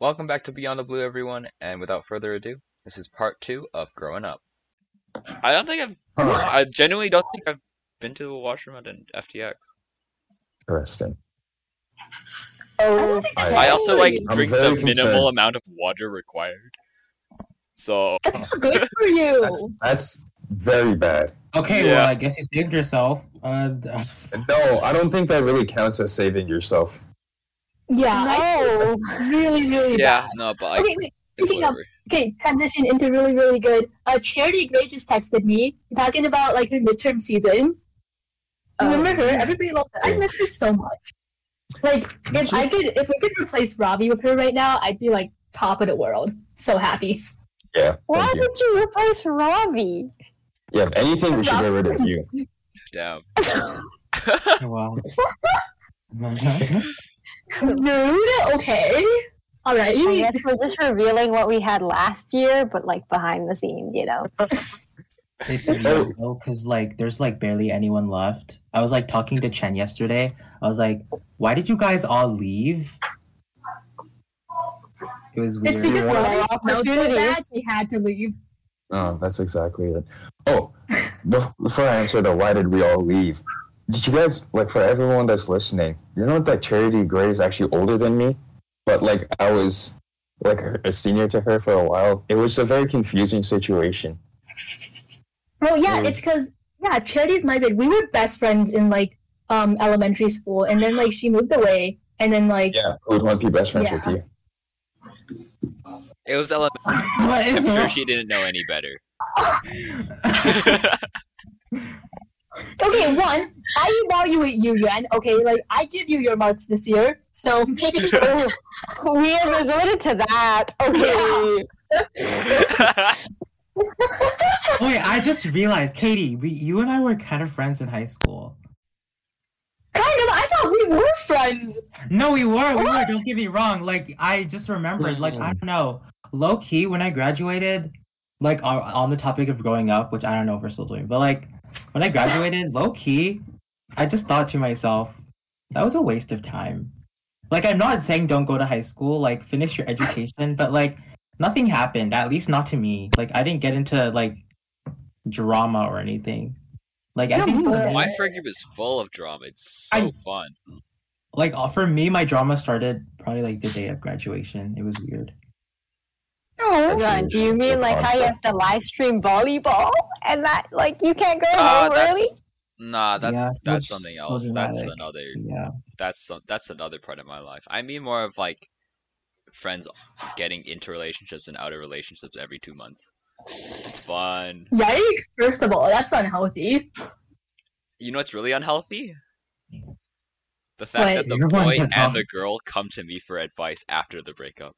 Welcome back to Beyond the Blue, everyone. And without further ado, this is part two of growing up. I don't think I've. I genuinely don't think I've been to the washroom at an FTX. Interesting. Oh, I- I also like I'm drink the very minimal amount of water required. So that's not good for you. That's, that's very bad. Okay, Yeah. well, I guess you saved yourself. Uh, No, I don't think that really counts as saving yourself. yeah, No. really, really yeah, bad. no, but I, Okay, wait. it's Speaking of, okay, transition into really, really good. Uh, Charity Gray just texted me talking about like her midterm season. Remember her? Everybody loved her. I miss her so much. Like, if I could, if we could replace Robbie with her right now, I'd be like top of the world. So happy. Yeah. Why you. would you replace Robbie? Yeah, if anything, we should get rid of you. Damn. Oh, well. Rude. Okay. All right. I guess we're just revealing what we had last year, but like behind the scenes, you know. It's weird though, because like there's like barely anyone left. I was like talking to Chen yesterday. I was like, "Why did you guys all leave?" It was weird. It's because What Robbie are smelled so opportunities? he had to leave. Oh, that's exactly it. Oh, before I answer the why did we all leave? Did you guys like for everyone that's listening? You know that Charity Gray is actually older than me, but like I was like a senior to her for a while. It was a very confusing situation. Well, yeah, It was- it's because yeah, Charity's my grade. We were best friends in like um elementary school, and then like she moved away, and then like Yeah, who would want to be best friends with you? It was elementary. What I'm sure she didn't know any better. okay, one, I evaluate you, Yuan. Okay, like I give you your marks this year, so maybe we have resorted to that. Okay. Wait, I just realized, Katie, we, you and I were kind of friends in high school. kind of. I thought we were friends. No, we were. We were. Don't get me wrong. Like, I just remembered. Like, I don't know. Low key, when I graduated, like on, on the topic of growing up, which I don't know if we're still doing, but like when I graduated, low key, I just thought to myself, that was a waste of time. Like, I'm not saying don't go to high school. Like, finish your education, but like nothing happened. At least not to me. Like, I didn't get into like drama or anything. Like, I think me for neither. me- My friend group is full of drama. It's so I- fun. like uh, for me, my drama started probably like the day of graduation. It was weird. Oh, Run, do you mean like how you have to live stream volleyball and that like you can't go Uh, home that's early? nah. That's Yeah, that's so- something so else. That's another. Yeah. That's some, that's another part of my life. I mean more of like friends getting into relationships and out of relationships every two months. It's fun. Yikes! First of all, that's unhealthy. You know what's really unhealthy? The fact What? that the You're boy and talk- the girl come to me for advice after the breakup.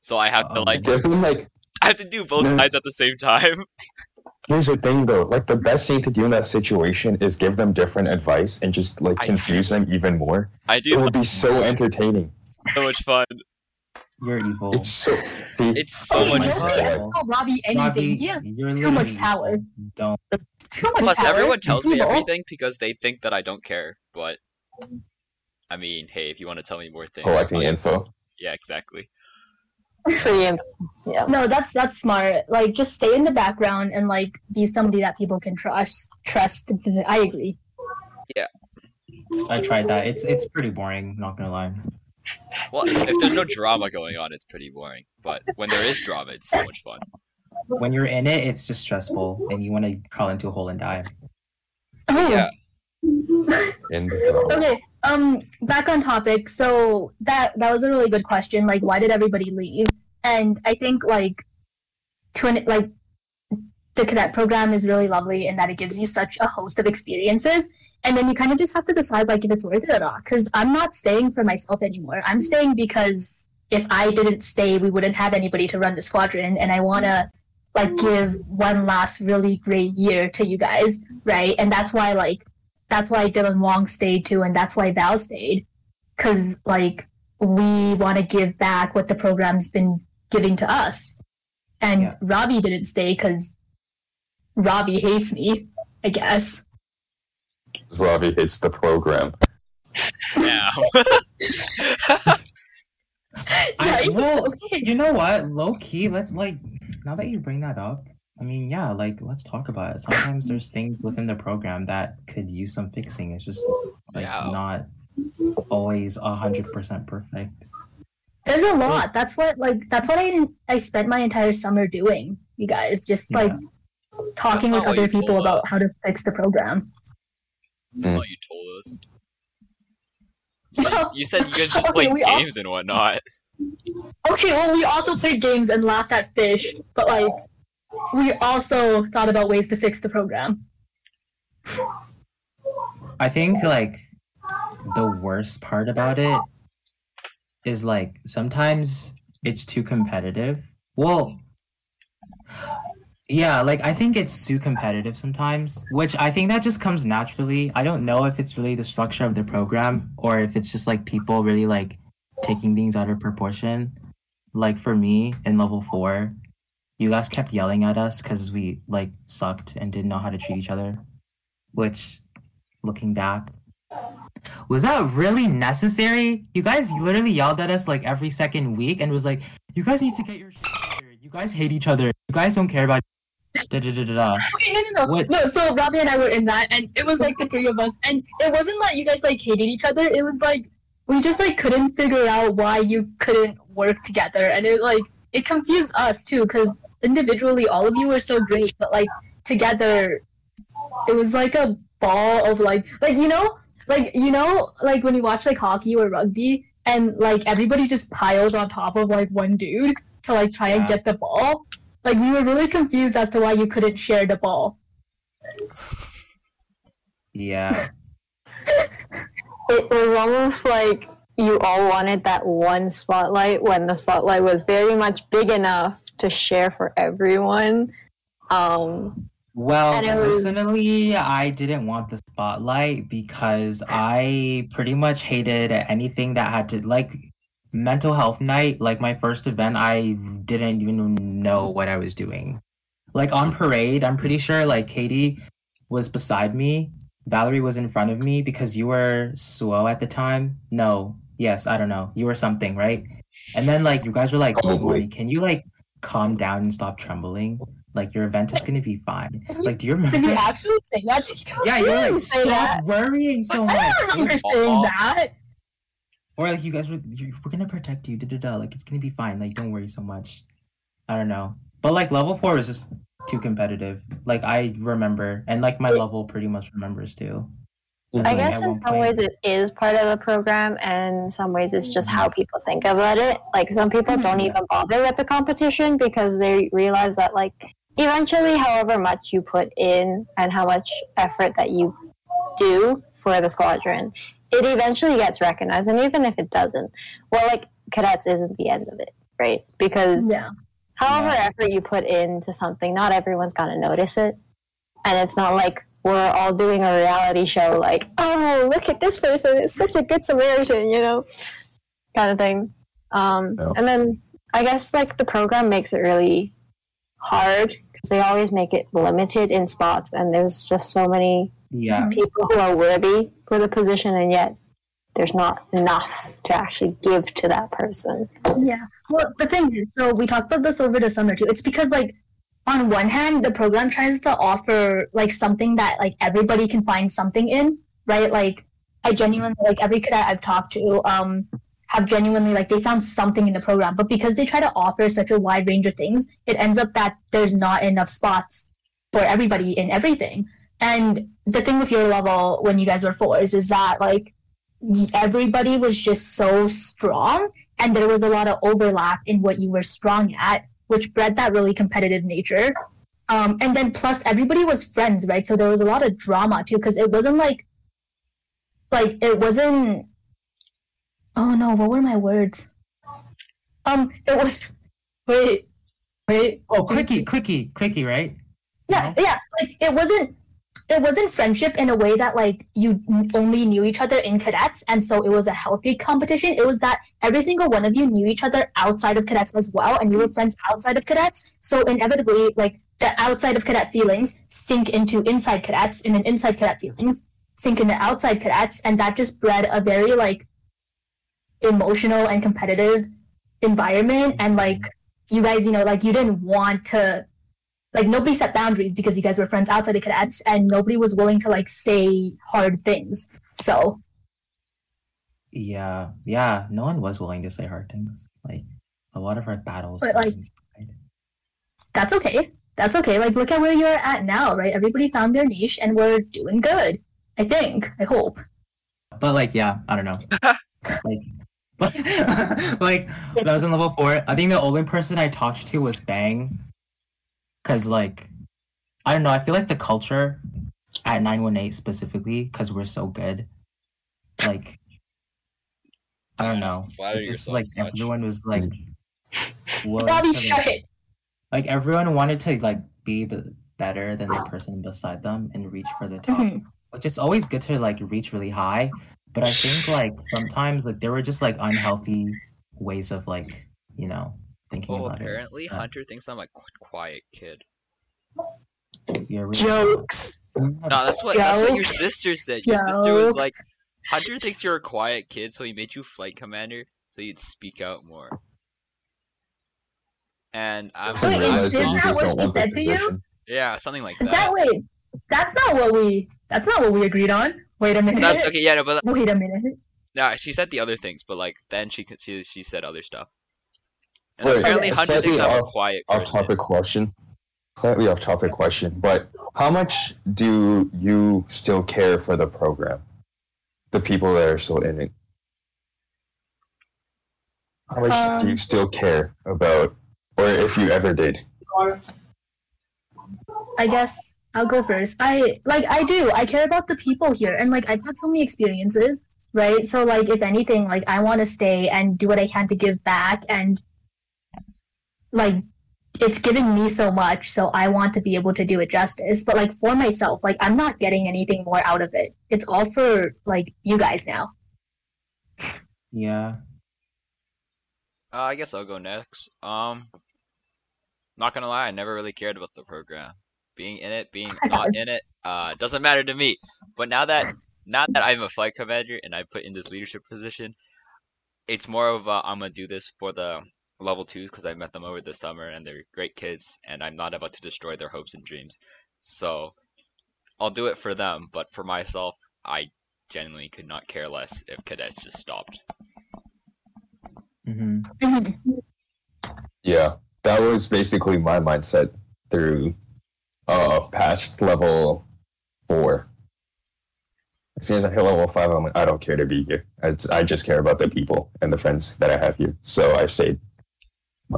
So I have to Um, like Give them like I have to do both No. sides at the same time. Here's the thing though, like the best thing to do in that situation is give them different advice and just like I- confuse them even more. I do. It would be so entertaining. so much fun. You're evil. It's so see It's so Oh much my no, fun. you God. can't tell Robbie anything. Robbie, he has you're too much power. Don't. too much Plus, power. everyone tells me Evil. everything because they think that I don't care. But I mean, hey, if you want to tell me more things, collecting fine. info. Yeah, exactly. Free info. Yeah. No, that's that's smart. Like, just stay in the background and like be somebody that people can trust. Trust. I agree. Yeah. I tried that. It's it's pretty boring. Not gonna lie. Well, if there's no drama going on, it's pretty boring. But when there is drama, it's so much fun. When you're in it, it's just stressful, and you want to crawl into a hole and die. Oh, Yeah. In the Okay. Um, back on topic. So that that was a really good question. Like, why did everybody leave? And I think like, twin like, the cadet program is really lovely in that it gives you such a host of experiences, and then you kind of just have to decide like if it's worth it or not. Because I'm not staying for myself anymore. I'm staying because if I didn't stay, we wouldn't have anybody to run the squadron, and I wanna like give one last really great year to you guys, right? And that's why like that's why Dylan Wong stayed too, and that's why Val stayed. Cause like we want to give back what the program's been giving to us. And Yeah. Robbie didn't stay because Robbie hates me, I guess. Robbie hates the program. Yeah. I- well, okay. You know what? Low key, let's like now that you bring that up, I mean, yeah, like let's talk about it. Sometimes there's things within the program that could use some fixing. It's just like Yeah. not always a hundred percent perfect. There's a lot. That's what like that's what I I spent my entire summer doing. You guys just Yeah. like talking with other people about us. how to fix the program. That's Mm. what you told us. You said, you said you guys just Okay, played we also- games and whatnot. Okay, well we also played games and laughed at fish, but like we also thought about ways to fix the program. I think like the worst part about it is like sometimes it's too competitive. Well, yeah, like I think it's too competitive sometimes, which I think that just comes naturally. I don't know if it's really the structure of the program or if it's just like people really like taking things out of proportion. Like for me in level four, you guys kept yelling at us because we like sucked and didn't know how to treat each other, which looking back. Was that really necessary? You guys literally yelled at us like every second week and was like, "You guys need to get your. You guys hate each other. You guys don't care about." Da, da, da, da, da. Okay, no, no, no, What? no. So Robbie and I were in that, and it was like the three of us, and it wasn't like you guys like hated each other. It was like we just like couldn't figure out why you couldn't work together, and it like it confused us too, because individually all of you were so great, but like together, it was like a ball of like like you know like you know like when you watch like hockey or rugby, and like everybody just piles on top of like one dude to like try and get the ball. Like we were really confused as to why you couldn't share the ball. Yeah. It was almost like you all wanted that one spotlight when the spotlight was very much big enough to share for everyone. Um, Well, And it was- personally, I didn't want the spotlight because I pretty much hated anything that had to like mental health night. Like my first event, I didn't even know what I was doing. Like on parade, I'm pretty sure like Katie was beside me. Valerie was in front of me because you were Suo at the time. No, yes, I don't know. You were something, right? And then like you guys were like, Probably. "Molly, can you like calm down and stop trembling? Like your event is gonna be fine. Like, do you remember? Did you actually say that? you? Yeah, you're like, didn't stop that. worrying so much. I don't remember saying that. Or like you guys were, we're gonna protect you. Da da da. Like it's gonna be fine. Like don't worry so much. I don't know, but like level four was just too competitive. Like I remember, and like my level pretty much remembers too. I Like, guess in some point- ways it is part of the program, and some ways it's just how people think about it. Like some people don't Mhm. even bother with the competition because they realize that like eventually, however much you put in and how much effort that you do for the squadron, it eventually gets recognized. And even if it doesn't, well, like cadets isn't the end of it, right? Because Yeah. however Yeah. effort you put into something, not everyone's gonna notice it. And it's not like we're all doing a reality show like, oh, look at this person, it's such a good Samaritan, you know, kind of thing. Um, Yeah. And then I guess like the program makes it really hard because they always make it limited in spots, and there's just so many Yeah, people who are worthy for the position, and yet there's not enough to actually give to that person. Yeah. Well, the thing is, so we talked about this over the summer too. It's because like on one hand, the program tries to offer like something that like everybody can find something in, right? Like I genuinely like every cadet I've talked to um have genuinely like they found something in the program, but because they try to offer such a wide range of things, it ends up that there's not enough spots for everybody in everything. And the thing with your level when you guys were fours is that like everybody was just so strong and there was a lot of overlap in what you were strong at, which bred that really competitive nature. Um, and then plus everybody was friends, right? So there was a lot of drama too, because it wasn't like, like it wasn't. Oh no, what were my words? Um, it was. Wait, wait. Oh, clicky, clicky, clicky, right? Yeah, yeah. Like it wasn't. It wasn't friendship in a way that like you only knew each other in cadets and so it was a healthy competition. It was that every single one of you knew each other outside of cadets as well and you were friends outside of cadets. So inevitably like the outside of cadet feelings sink into inside cadets and then inside cadet feelings sink into outside cadets and that just bred a very like emotional and competitive environment. And like you guys you know like you didn't want to like nobody set boundaries because you guys were friends outside the cadets and nobody was willing to like say hard things so Yeah, yeah. No one was willing to say hard things. Like a lot of our battles. But, like- inside. that's okay that's okay like look at where you're at now right everybody found their niche and we're doing good i think i hope But like, yeah, I don't know. like, but, like when I was in level four, I think the only person I talked to was Fang. Cause like, I don't know. I feel like the culture at nine one eight specifically, cause we're so good. Like, I don't know. It's just like much. everyone was like, bobby shut like, it like everyone wanted to like be b- better than the person beside them and reach for the top Mhm. which is always good to like reach really high but i think like sometimes like there were just like unhealthy ways of like you know thinking Well, about apparently Yeah. Hunter thinks I'm a quiet kid. it You're really- Jokes. No, that's what that's what your sister said. Your sister was like, Hunter thinks you're a quiet kid, so he made you flight commander so you'd speak out more. And I'm So Wait, you is- realize that is you that what don't she said to you? yeah, something like that that. wait that's not what we that's not what we agreed on wait a minute That's okay. Yeah, no, but wait a minute no, she said the other things, but like then she could- she she said other stuff. And Wait, apparently okay. Hunter thinks Slightly I'm off- quiet Off person. topic question. Slightly off topic question, but how much do you still care for the program? The people that are still in it. How much do you Um, still care about, or if you ever did? I guess I'll go first. I like I do. I care about the people here and like I've had so many experiences, right? So like if anything, like I want to stay and do what I can to give back and like it's given me so much, so I want to be able to do it justice. But like for myself, like I'm not getting anything more out of it. It's all for like you guys now. yeah Uh, I guess I'll go next. Um, not gonna lie, I never really cared about the program. Being in it, being not in it, uh, doesn't matter to me. But now that now that I'm a flight commander and I put in this leadership position, it's more of a, I'm gonna do this for the level twos because I met them over the summer and they're great kids and I'm not about to destroy their hopes and dreams. So I'll do it for them, but for myself, I genuinely could not care less if cadets just stopped. hmm Yeah, that was basically my mindset through uh past level four. As soon as I hit level five, I'm like, I don't care to be here. I, I just care about the people and the friends that I have here. So I stayed.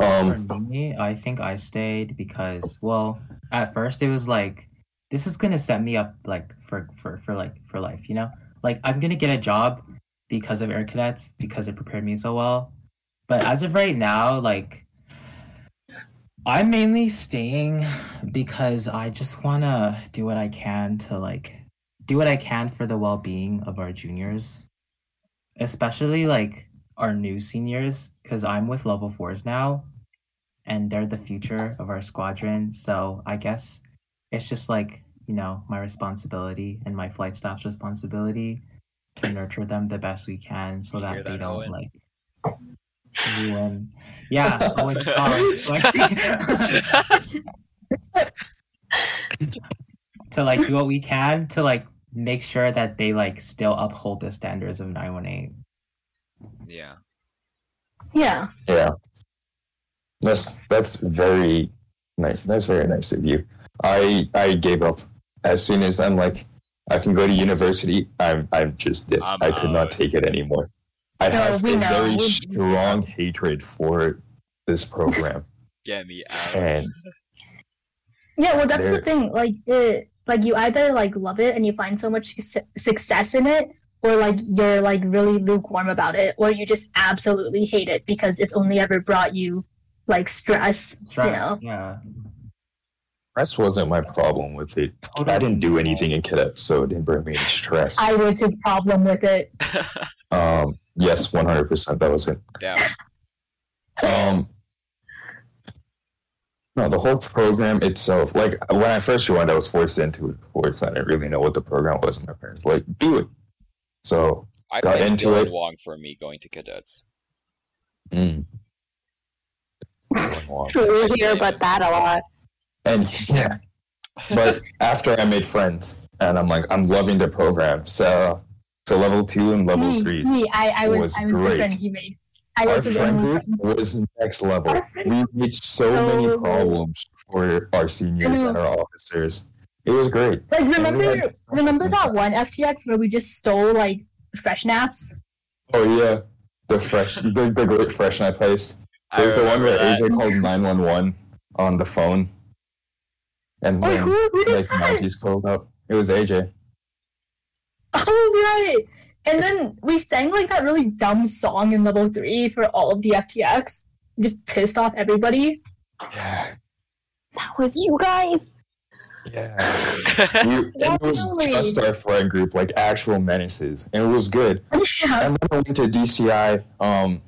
Um, For me, I think I stayed because, well, at first it was like, this is gonna set me up like for for for like for life, you know. Like I'm gonna get a job because of Air Cadets because it prepared me so well. But as of right now, like, I'm mainly staying because I just wanna do what I can to like do what I can for the well-being of our juniors, especially like our new seniors because I'm with level fours now and they're the future of our squadron. So I guess it's just like, you know, my responsibility and my flight staff's responsibility to nurture them the best we can so You that they don't Owen? like ruin. Yeah, Owen. To like do what we can to like make sure that they like still uphold the standards of 918. Yeah. Yeah. yeah, that's that's very nice. That's very nice of you. I I gave up as soon as I'm like I can go to university. I'm I'm just did. I'm I could not take it anymore. I No, have a know. very We- strong hatred for this program, Get me out. and Yeah, well, that's the thing. Like, it, like you either like love it and you find so much su- success in it, or like you're like really lukewarm about it, or you just absolutely hate it because it's only ever brought you like stress. Stress, You know. yeah. stress wasn't my problem with it. I didn't do anything in cadets, so it didn't bring me any stress. I was his problem with it. Um, yes, one hundred percent. That was it. yeah Um, no, the whole program itself. Like when I first joined, I was forced into it. Forced. I didn't really know what the program was. My parents were like, "Do it." So, I Got into Dylan it. Wong for me going to cadets. mm. We hear about that a lot. and yeah, but after I made friends, and I'm like, I'm loving the program. So, so level two and level me, three. me, I, I was, was I was the great. friend he made. I Our friend group was next level. We made so many problems for our seniors and our officers. It was great. Like remember, had- remember that one FTX where we just stole like fresh naps? Oh yeah, the fresh, the, the great fresh night place. I There's the one where that. AJ called 911 on the phone, and Wait, then who, who did like that? 90s called up. It was AJ. Oh right. And then we sang like that really dumb song in level three for all of the FTX. We just pissed off everybody. Yeah, That was you guys. Yeah. You, it was Definitely. just our friend group, like actual menaces, and it was good. yeah. And then I went to DCI. Um,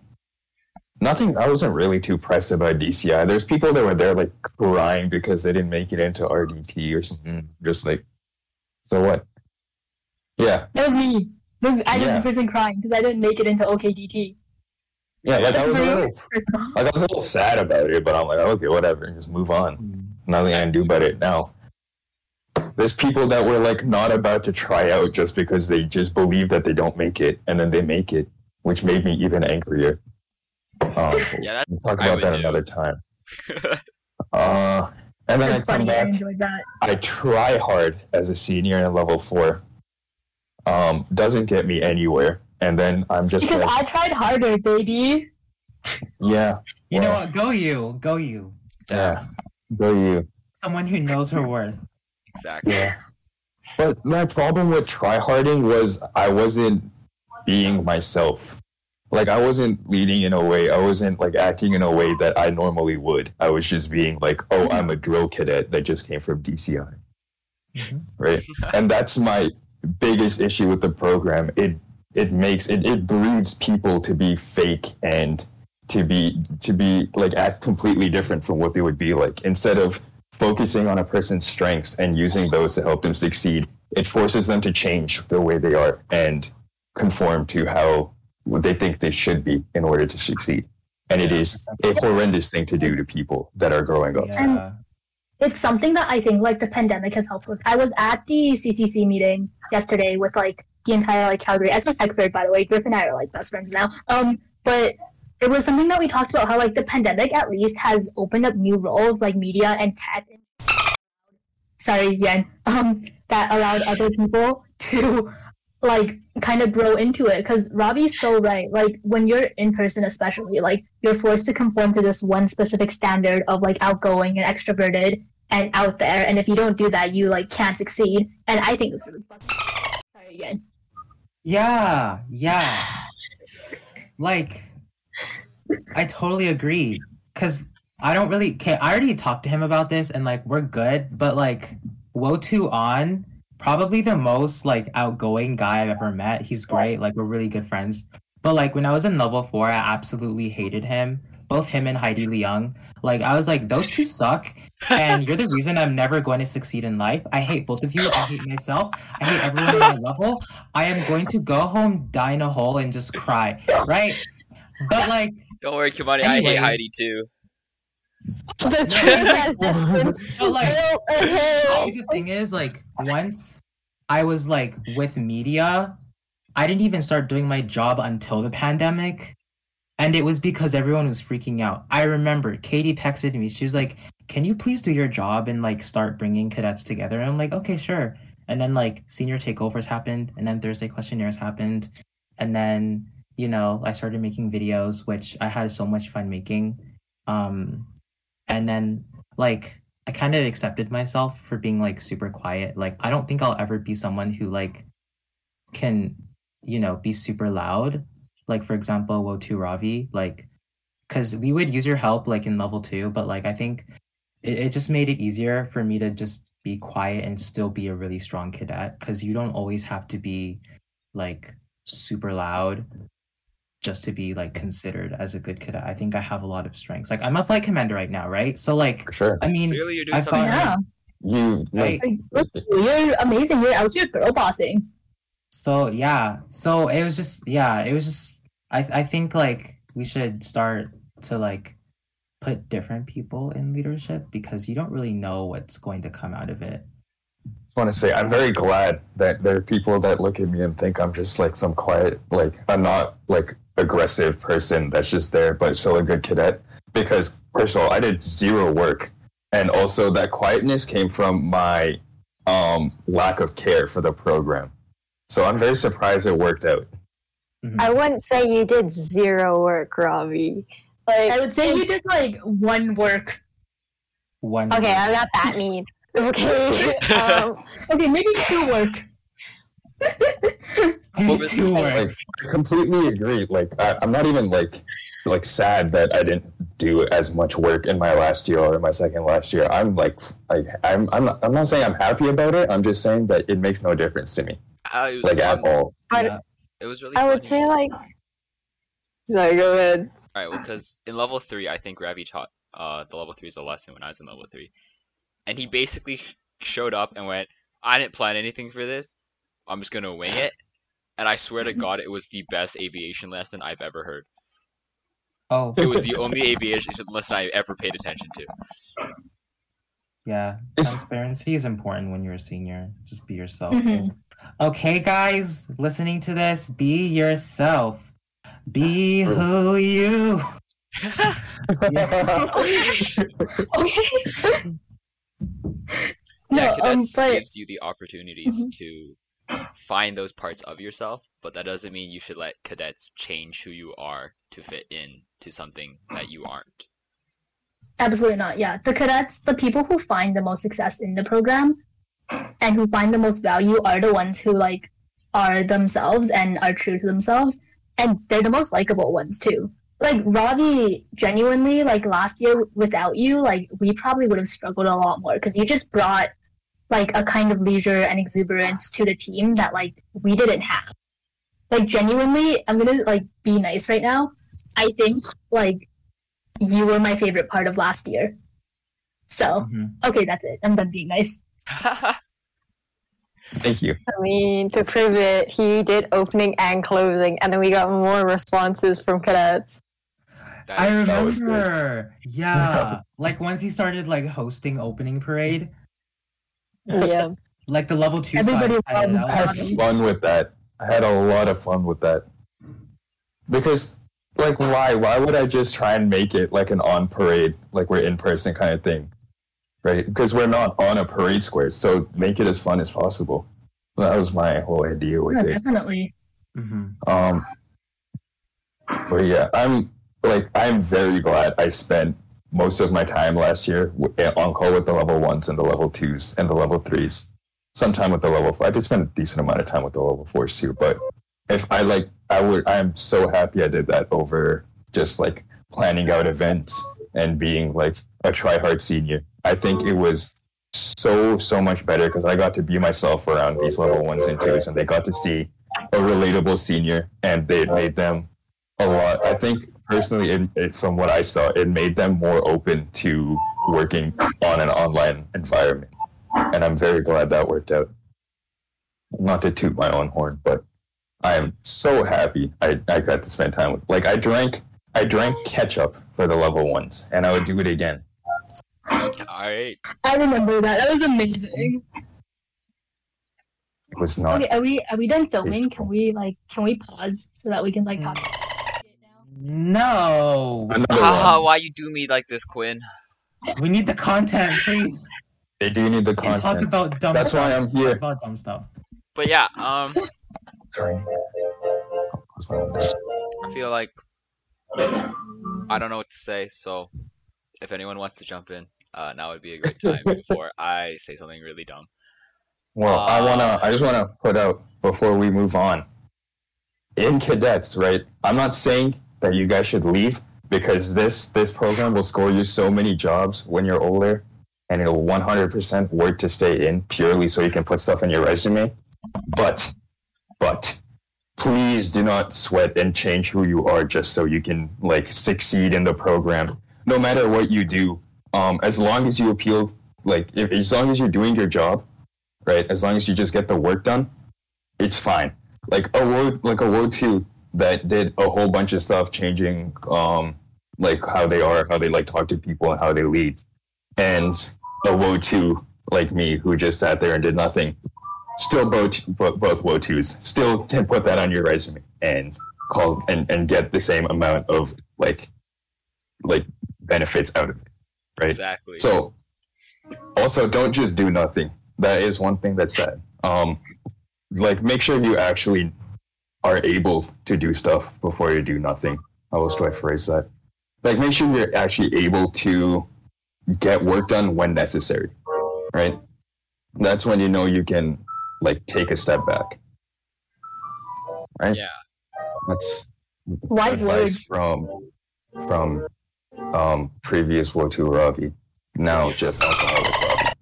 nothing. I wasn't really too pressed about DCI. There's people that were there like crying because they didn't make it into RDT or something. Just like, so what? Yeah, That was me. I was Yeah. the person crying because I didn't make it into OKDT. yeah. Like I That's was a little, personal. like I was a little sad about it, but I'm like, okay, whatever, just move on. Nothing I can do about it now. There's people that were like not about to try out just because they just believe that they don't make it, and then they make it, which made me even angrier. Um, Yeah, that's we'll talk about that do. another time. Uh, and then It's I come funny. I back. enjoyed that. I try hard as a senior in level four. Um, doesn't get me anywhere, and then I'm just Because like, I tried harder, baby. yeah, You know what? Go you. Go you. yeah, go you. Someone who knows her worth. Exactly. Yeah. But my problem with tryharding was I wasn't being myself. Like I wasn't leading in a way, I wasn't like acting in a way that I normally would. I was just being like, oh, I'm a drill cadet that just came from DCI. Mhm. Right? and that's my biggest issue with the program. It it makes it, it breeds people to be fake and to be to be like act completely different from what they would be like. Instead of focusing on a person's strengths and using those to help them succeed, it forces them to change the way they are and conform to how they think they should be in order to succeed. And it is a horrendous thing to do to people that are growing up. Yeah. It's something that I think like the pandemic has helped with. I was at the CCC meeting yesterday with like the entire like Calgary. As a tech third, by the way, Griff and I are like best friends now. Um, but it was something that we talked about how like the pandemic at least has opened up new roles like media and tech. Sorry again. Um, that allowed other people to like kind of grow into it because Robbie's so right. Like when you're in person, especially, like you're forced to conform to this one specific standard of like outgoing and extroverted and out there. And if you don't do that, you like can't succeed. And I think it's really fucking. Sorry again. Yeah, yeah. Like, I totally agree. Cause I don't really. Okay, I already talked to him about this, and like we're good. But like, Wotu on probably the most like outgoing guy I've ever met. He's great. Like we're really good friends. But like when I was in level four, I absolutely hated him. Both him and Heidi Leung. Like I was like, those two suck, and you're the reason I'm never going to succeed in life. I hate both of you. I hate myself. I hate everyone on my level. I am going to go home, die in a hole, and just cry. Right? But like, Don't worry, Kimani. I hate Heidi too. The train has just been But, like, the thing is, like, once I was like with media, I didn't even start doing my job until the pandemic. And it was because everyone was freaking out. I remember Katie texted me. She was like, Can you please do your job and like start bringing cadets together? And I'm like, Okay, sure. And then like senior takeovers happened. And then Thursday questionnaires happened. And then, you know, I started making videos, which I had so much fun making. Um, and then like I kind of accepted myself for being like super quiet. Like I don't think I'll ever be someone who like can, you know, be super loud. Like for example, Wotu Ravi, like because we would use your help like in level two, but like I think it, it just made it easier for me to just be quiet and still be a really strong cadet because you don't always have to be like super loud just to be like considered as a good cadet. I think I have a lot of strengths. Like I'm a flight commander right now, right? So like For sure. I mean Clearly, you're doing I've something. got- Yeah. You like, Right. Like, you're amazing. You're out here girl bossing. So yeah, so it was just yeah, it was just I I think like we should start to like put different people in leadership because you don't really know what's going to come out of it. I want to say I'm very glad that there are people that look at me and think I'm just like some quiet, like I'm not like aggressive person that's just there, but still a good cadet. Because first of all, I did zero work, and also that quietness came from my um, lack of care for the program. So I'm very surprised it worked out. Mhm. I wouldn't say you did zero work, Robbie. Like, I would say you did like one work. One okay, I'm not that mean. Okay. um, Okay, maybe two work. maybe Well, two Like. I completely agree. Like I, I'm not even like like sad that I didn't do as much work in my last year or in my second last year. I'm like like I'm I'm not, I'm not saying I'm happy about it. I'm just saying that it makes no difference to me, I, like at all. Yeah. It was really. I would say like. Sorry, go ahead. All right, well, because in level three, I think Ravi taught uh the level threes a lesson when I was in level three, and he basically showed up and went, "I didn't plan anything for this. I'm just gonna wing it." And I swear to God, it was the best aviation lesson I've ever heard. Oh It was the only aviation lesson I ever paid attention to. yeah, transparency is important when you're a senior. Just be yourself. Mhm. Okay, guys, listening to this, be yourself. Be who you. Yeah. Okay. no, yeah, um, cadets but gives you the opportunities Mhm. to find those parts of yourself, but that doesn't mean you should let cadets change who you are to fit in to something that you aren't. Absolutely not. Yeah, the cadets, the people who find the most success in the program and who find the most value are the ones who like are themselves and are true to themselves, and they're the most likable ones too. Like Ravi, genuinely, like last year without you, like we probably would have struggled a lot more because you just brought like a kind of leisure and exuberance to the team that like we didn't have. Like genuinely, I'm gonna like be nice right now. I think like you were my favorite part of last year. So, Mhm. okay, that's it. I'm done being nice. Thank you. I mean, to prove it, he did opening and closing, and then we got more responses from cadets. That I is- that was great. remember. Yeah. like once he started like hosting opening parade, Yeah. like the level two Everybody spot. Loves I had fun with that. I had a lot of fun with that. Because, like, why? Why would I just try and make it like an on parade, like we're in person kind of thing, right? Because we're not on a parade square, so make it as fun as possible. That was my whole idea with Yeah, it. definitely. hmm Um, but yeah, I'm like I'm very glad I spent most of my time last year eh, on call with the level ones and the level twos and the level threes. Sometime with the level four. I did spend a decent amount of time with the level fours too. But if I like, I would. I'm so happy I did that over just like planning out events and being like a try hard senior. I think it was so so much better because I got to be myself around these level ones and twos, and they got to see a relatable senior, and they made them a lot. I think personally, it, it, from what I saw, it made them more open to working on an online environment, and I'm very glad that worked out. Not to toot my own horn, but I am so happy I, I got to spend time with. Like I drank I drank ketchup for the level ones, and I would do it again. All right. I remember that. That was amazing. It was not. Okay, are we are we done filming? Can we like can we pause so that we can like talk? No. Haha, why you do me like this, Qin? We need the content, please. They do need the content. talk about dumb That's stuff. why I'm here. Talk here. about dumb stuff. But yeah, um, Sorry. I feel like I don't know what to say. So, if anyone wants to jump in, uh, now would be a great time before I say something really dumb. Well, I Uh, wanna. I just wanna put out before we move on. In cadets, right? I'm not saying that you guys should leave because this this program will score you so many jobs when you're older and it'll 100% work to stay in purely so you can put stuff in your resume. But, but, please do not sweat and change who you are just so you can like succeed in the program. No matter what you do, um, as long as you appeal, like if, as long as you're doing your job, right? As long as you just get the work done, it's fine. Like a word, like a word two that did a whole bunch of stuff, changing um, like how they are, how they like talk to people, and how they lead, and a woe two like me who just sat there and did nothing. Still both both woe twos. Still can put that on your resume and call and, and get the same amount of like like benefits out of it. Right. Exactly. So also don't just do nothing. That is one thing that's said. Um like make sure you actually are able to do stuff before you do nothing. How else do I phrase that? Like make sure you're actually able to get work done when necessary. Right? That's when you know you can like take a step back. Right? Yeah. That's Wise advice from from um previous Wotu Ravi. Now just alcoholic Ravi.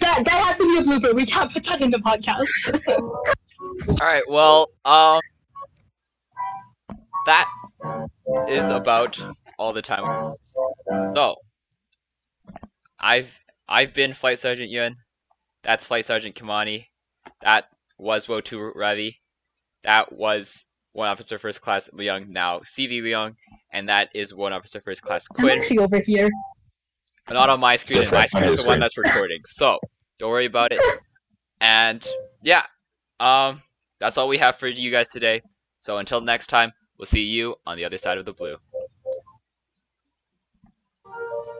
That that has to be a blooper. We can't put that in the podcast. All right. Well, um, that is about all the time. So, I've I've been Flight Sergeant Yuan. That's Flight Sergeant Kimani. That was Wotu Ravi. That was Warrant Officer First Class Leung. Now CV Leung, and that is Warrant Officer First Class I'm Qin. actually over here. Not on my screen. and My Different on screen is the one that's recording. So don't worry about it. And yeah, um, that's all we have for you guys today. So until next time, we'll see you on the other side of the blue.